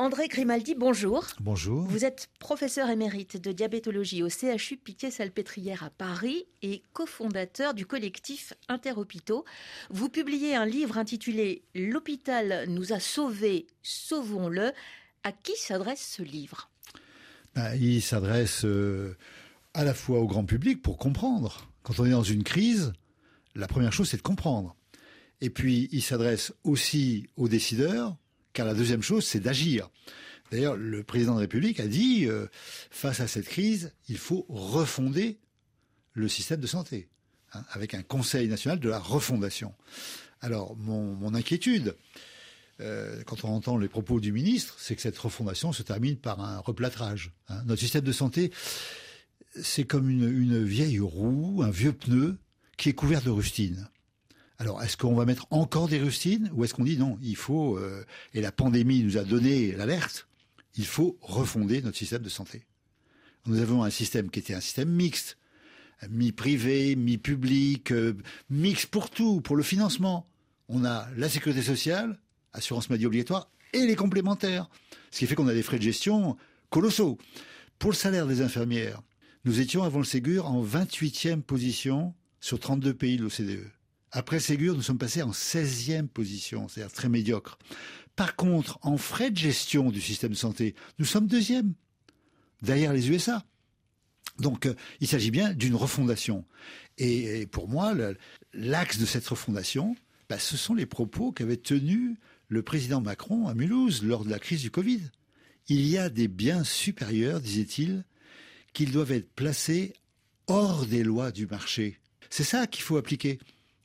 André Grimaldi, bonjour. Bonjour. Vous êtes professeur émérite de diabétologie au CHU Pitié-Salpêtrière à Paris et cofondateur du collectif Interhôpitaux. Vous publiez un livre intitulé L'hôpital nous a sauvés, sauvons-le. À qui s'adresse ce livre? Ben, Il s'adresse euh, à la fois au grand public pour comprendre. Quand on est dans une crise, la première chose c'est de comprendre. Et puis il s'adresse aussi aux décideurs car la deuxième chose, c'est d'agir. D'ailleurs, le président de la République a dit, euh, face à cette crise, il faut refonder le système de santé, hein, avec un Conseil national de la refondation. Alors, mon, inquiétude, euh, quand on entend les propos du ministre, c'est que cette refondation se termine par un replâtrage. Hein. Notre système de santé, c'est comme une, une vieille roue, un vieux pneu qui est couvert de rustine. Alors, est-ce qu'on va mettre encore des rustines ou est-ce qu'on dit non, il faut, euh, et la pandémie nous a donné l'alerte, il faut refonder notre système de santé. Nous avons un système qui était un système mixte, mi-privé, mi-public, euh, mixte pour tout, pour le financement. On a la sécurité sociale, assurance maladie obligatoire, et les complémentaires. Ce qui fait qu'on a des frais de gestion colossaux. Pour le salaire des infirmières, nous étions avant le Ségur en 28e position sur 32 pays de l'OCDE. Après Ségur, nous sommes passés en 16e position, c'est-à-dire très médiocre. Par contre, en frais de gestion du système de santé, nous sommes deuxième, derrière les USA. Donc, euh, il s'agit bien d'une refondation. Et, pour moi, l'axe de cette refondation, bah, ce sont les propos qu'avait tenus le président Macron à Mulhouse lors de la crise du Covid. Il y a des biens supérieurs, disait-il, qu'ils doivent être placés hors des lois du marché. C'est ça qu'il faut appliquer.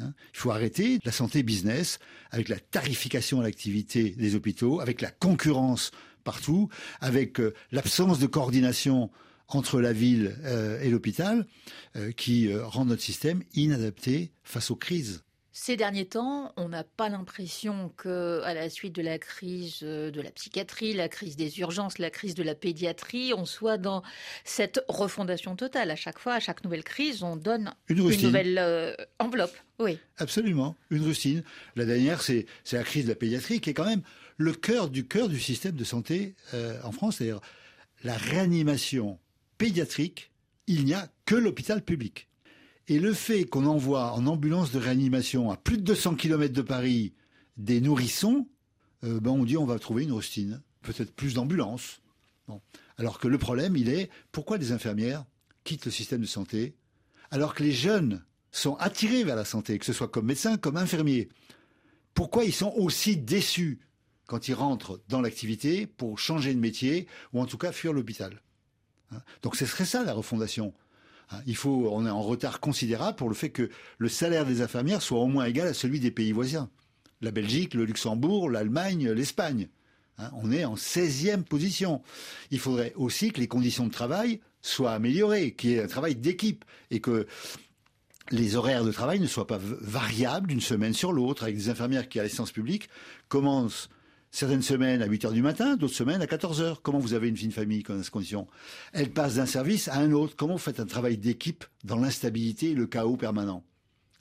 Hein. Il faut arrêter la santé business avec la tarification à l'activité des hôpitaux, avec la concurrence partout, avec euh, l'absence de coordination entre la ville euh, et l'hôpital, euh, qui rend notre système inadapté face aux crises. Ces derniers temps, on n'a pas l'impression que, à la suite de la crise de la psychiatrie, la crise des urgences, la crise de la pédiatrie, on soit dans cette refondation totale. À chaque fois, à chaque nouvelle crise, on donne une, nouvelle euh, enveloppe. Oui. Absolument, une rustine. La dernière, c'est la crise de la pédiatrie, qui est quand même le cœur du cœur du système de santé euh, en France, c'est-à-dire la réanimation pédiatrique. Il n'y a que l'hôpital public. Et le fait qu'on envoie en ambulance de réanimation à plus de 200 km de Paris des nourrissons, euh, ben on dit on va trouver une rustine, peut-être plus d'ambulances. Alors que le problème, il est pourquoi les infirmières quittent le système de santé alors que les jeunes sont attirés vers la santé, que ce soit comme médecins, comme infirmiers. Pourquoi ils sont aussi déçus quand ils rentrent dans l'activité pour changer de métier ou en tout cas fuir l'hôpital? Hein Donc ce serait ça la refondation. Hein, il faut, on est en retard considérable pour le fait que le salaire des infirmières soit au moins égal à celui des pays voisins. La Belgique, le Luxembourg, l'Allemagne, l'Espagne. Hein, on est en 16e position. Il faudrait aussi que les conditions de travail soient améliorées, qu'il y ait un travail d'équipe et que les horaires de travail ne soient pas variables d'une semaine sur l'autre, avec des infirmières qui, à l'essence publique, commencent certaines semaines à 8 heures du matin, d'autres semaines à 14 heures. Comment vous avez une de famille dans ces conditions Elle passe d'un service à un autre. Comment vous faites un travail d'équipe dans l'instabilité et le chaos permanent?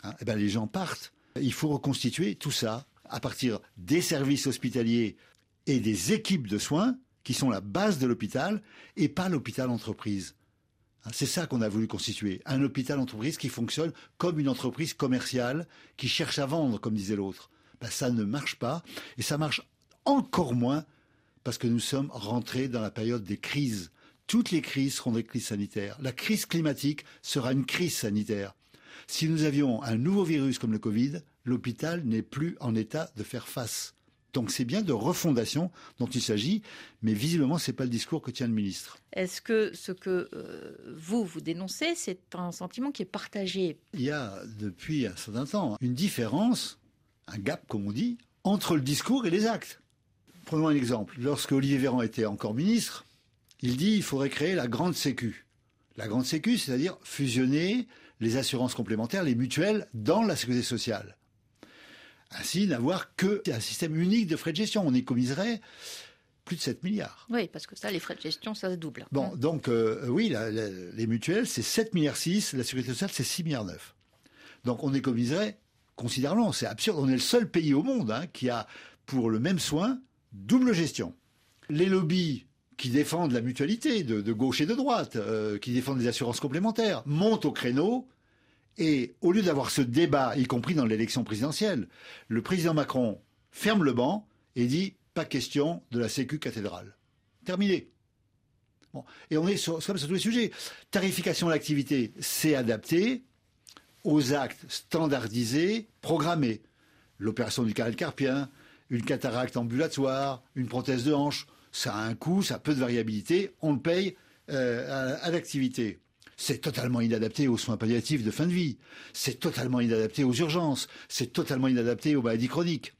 Hein? Eh ben, les gens partent. Il faut reconstituer tout ça à partir des services hospitaliers et des équipes de soins qui sont la base de l'hôpital et pas l'hôpital entreprise. Hein, c'est ça qu'on a voulu constituer, un hôpital entreprise qui fonctionne comme une entreprise commerciale qui cherche à vendre, comme disait l'autre. Ben, ça ne marche pas, et ça marche encore moins parce que nous sommes rentrés dans la période des crises. Toutes les crises seront des crises sanitaires. La crise climatique sera une crise sanitaire. Si nous avions un nouveau virus comme le Covid, l'hôpital n'est plus en état de faire face. Donc c'est bien de refondation dont il s'agit, mais visiblement c'est pas le discours que tient le ministre. Est-ce que ce que euh, vous vous dénoncez, c'est un sentiment qui est partagé? Il y a depuis un certain temps une différence, un gap comme on dit, entre le discours et les actes. Prenons un exemple. Lorsque Olivier Véran était encore ministre, il dit qu'il faudrait créer la grande sécu. La grande sécu, c'est-à-dire fusionner les assurances complémentaires, les mutuelles, dans la sécurité sociale. Ainsi, n'avoir que un système unique de frais de gestion. On économiserait plus de 7 milliards. Oui, parce que ça, les frais de gestion, ça se double. Bon, donc euh, oui, les mutuelles, c'est 7 milliards 6, la sécurité sociale, c'est 6 milliards 9. Donc on économiserait considérablement. C'est absurde. On est le seul pays au monde hein, qui a, pour le même soin, double gestion. Les lobbies qui défendent la mutualité de, gauche et de droite, euh, qui défendent les assurances complémentaires, montent au créneau. Et au lieu d'avoir ce débat, y compris dans l'élection présidentielle, le président Macron ferme le banc et dit pas question de la Sécu cathédrale. Terminé. Et on est sur, sur tous les sujets. Tarification de l'activité, c'est adapté aux actes standardisés, programmés. L'opération du carré carpien, une cataracte ambulatoire, une prothèse de hanche, ça a un coût, ça a peu de variabilité, on le paye euh, à, l'activité. C'est totalement inadapté aux soins palliatifs de fin de vie. C'est totalement inadapté aux urgences. C'est totalement inadapté aux maladies chroniques.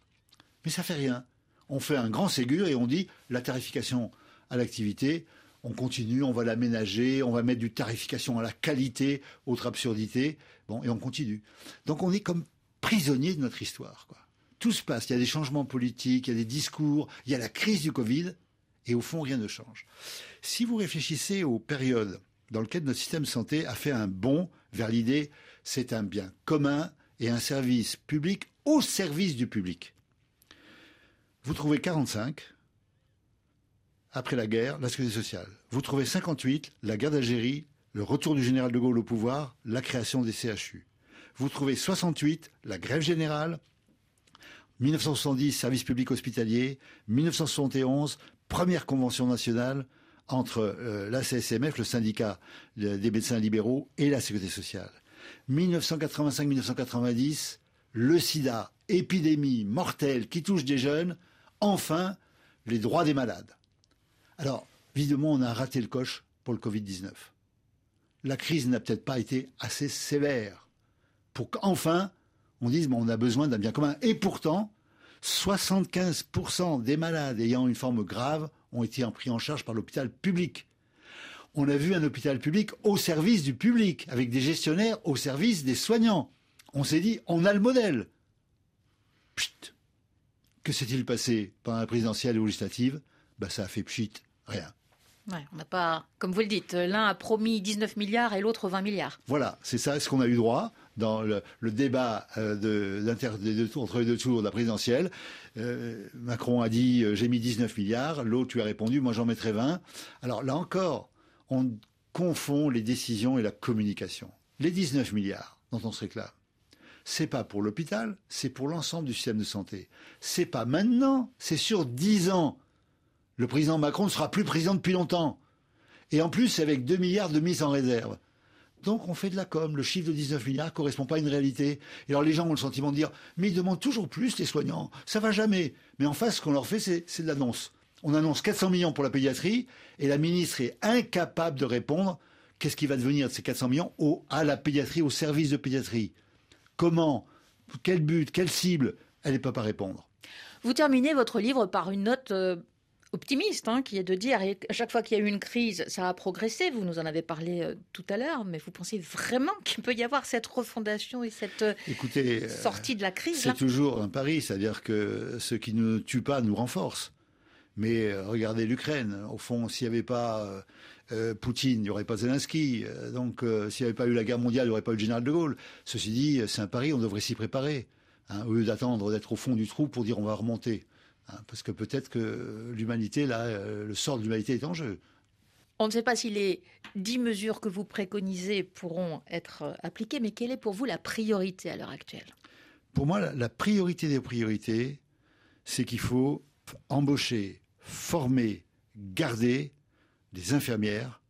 Mais ça fait rien. On fait un grand Ségur et on dit la tarification à l'activité, on continue, on va l'aménager, on va mettre du tarification à la qualité, autre absurdité. Bon, et on continue. Donc on est comme prisonnier de notre histoire. Tout se passe. Il y a des changements politiques, il y a des discours, il y a la crise du Covid, et au fond, rien ne change. Si vous réfléchissez aux périodes dans lesquelles notre système santé a fait un bond vers l'idée c'est un bien commun et un service public au service du public. Vous trouvez 45, après la guerre, la sécurité sociale. Vous trouvez 58, la guerre d'Algérie, le retour du général de Gaulle au pouvoir, la création des CHU. Vous trouvez 68, la grève générale, 1970, service public hospitalier, 1971, première convention nationale entre euh, la CSMF, le syndicat des médecins libéraux, et la sécurité sociale. 1985-1990, le sida, épidémie mortelle qui touche des jeunes, enfin, les droits des malades. Alors, évidemment, on a raté le coche pour le Covid-19. La crise n'a peut-être pas été assez sévère pour qu'enfin on dise bon, on a besoin d'un bien commun. Et pourtant, 75% des malades ayant une forme grave ont été pris en charge par l'hôpital public. On a vu un hôpital public au service du public, avec des gestionnaires au service des soignants. On s'est dit, on a le modèle. Pchit. Que s'est-il passé pendant la présidentielle et législative ben, Ça a fait pchit rien. on n'a pas, comme vous le dites, l'un a promis 19 milliards et l'autre 20 milliards. Voilà, c'est ça ce qu'on a eu droit dans le, débat euh, entre les deux tours de la présidentielle. Euh, Macron a dit euh, j'ai mis 19 milliards, l'autre lui a répondu moi j'en mettrai 20. Alors là encore, on confond les décisions et la communication. Les 19 milliards dont on se réclame, c'est pas pour l'hôpital, c'est pour l'ensemble du système de santé. C'est pas maintenant, c'est sur 10 ans. Le président Macron ne sera plus président depuis longtemps. Et en plus, avec 2 milliards de mise en réserve. Donc on fait de la com. Le chiffre de 19 milliards ne correspond pas à une réalité. Et alors les gens ont le sentiment de dire Mais ils demandent toujours plus, les soignants. Ça va jamais. Mais en face, ce qu'on leur fait, c'est de l'annonce. On annonce 400 millions pour la pédiatrie et la ministre est incapable de répondre qu'est-ce qui va devenir de ces 400 millions au, à la pédiatrie, au service de pédiatrie? Comment? Quel but? Quelle cible? Elle n'est pas à répondre. Vous terminez votre livre par une note euh, optimiste, hein, qui est de dire à chaque fois qu'il y a eu une crise, ça a progressé. Vous nous en avez parlé euh, tout à l'heure, mais vous pensez vraiment qu'il peut y avoir cette refondation et cette euh, euh, sortie de la crise C'est toujours un pari, c'est-à-dire que ce qui ne tue pas nous renforce. Mais regardez l'Ukraine. Au fond, s'il n'y avait pas Poutine, il n'y aurait pas Zelensky. donc, s'il n'y avait pas eu la guerre mondiale, il n'y aurait pas eu le général de Gaulle. Ceci dit, c'est un pari, on devrait s'y préparer. Hein, au lieu d'attendre d'être au fond du trou pour dire on va remonter. Hein, parce que peut-être que l'humanité, là, euh, le sort de l'humanité est en jeu. On ne sait pas si les dix mesures que vous préconisez pourront être euh, appliquées, mais quelle est pour vous la priorité à l'heure actuelle? Pour moi, la priorité des priorités, c'est qu'il faut embaucher, former, garder des infirmières.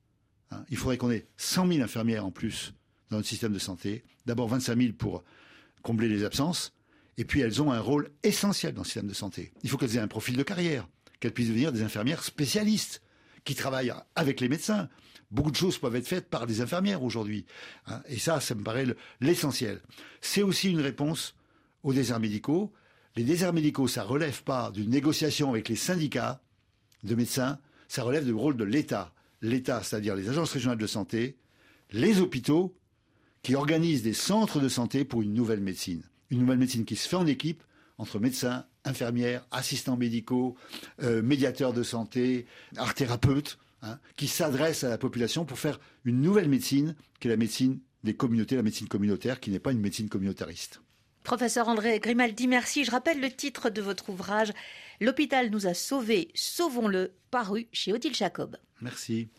Hein. Il faudrait qu'on ait 100 000 infirmières en plus dans notre système de santé. D'abord 25 000 pour combler les absences, et puis elles ont un rôle essentiel dans le système de santé. Il faut qu'elles aient un profil de carrière, qu'elles puissent devenir des infirmières spécialistes qui travaillent avec les médecins. Beaucoup de choses peuvent être faites par des infirmières aujourd'hui. Hein. Et ça, ça me paraît l'essentiel. C'est aussi une réponse aux déserts médicaux. Les déserts médicaux, ça relève pas d'une négociation avec les syndicats de médecins, ça relève du rôle de l'État. L'État, c'est-à-dire les agences régionales de santé, les hôpitaux, qui organisent des centres de santé pour une nouvelle médecine une nouvelle médecine qui se fait en équipe entre médecins, infirmières, assistants médicaux, euh, médiateurs de santé, art thérapeutes, hein, qui s'adressent à la population pour faire une nouvelle médecine, qui est la médecine des communautés, la médecine communautaire, qui n'est pas une médecine communautariste. Professeur André Grimaldi, merci. Je rappelle le titre de votre ouvrage L'hôpital nous a sauvés, sauvons-le, paru chez Odile Jacob. Merci.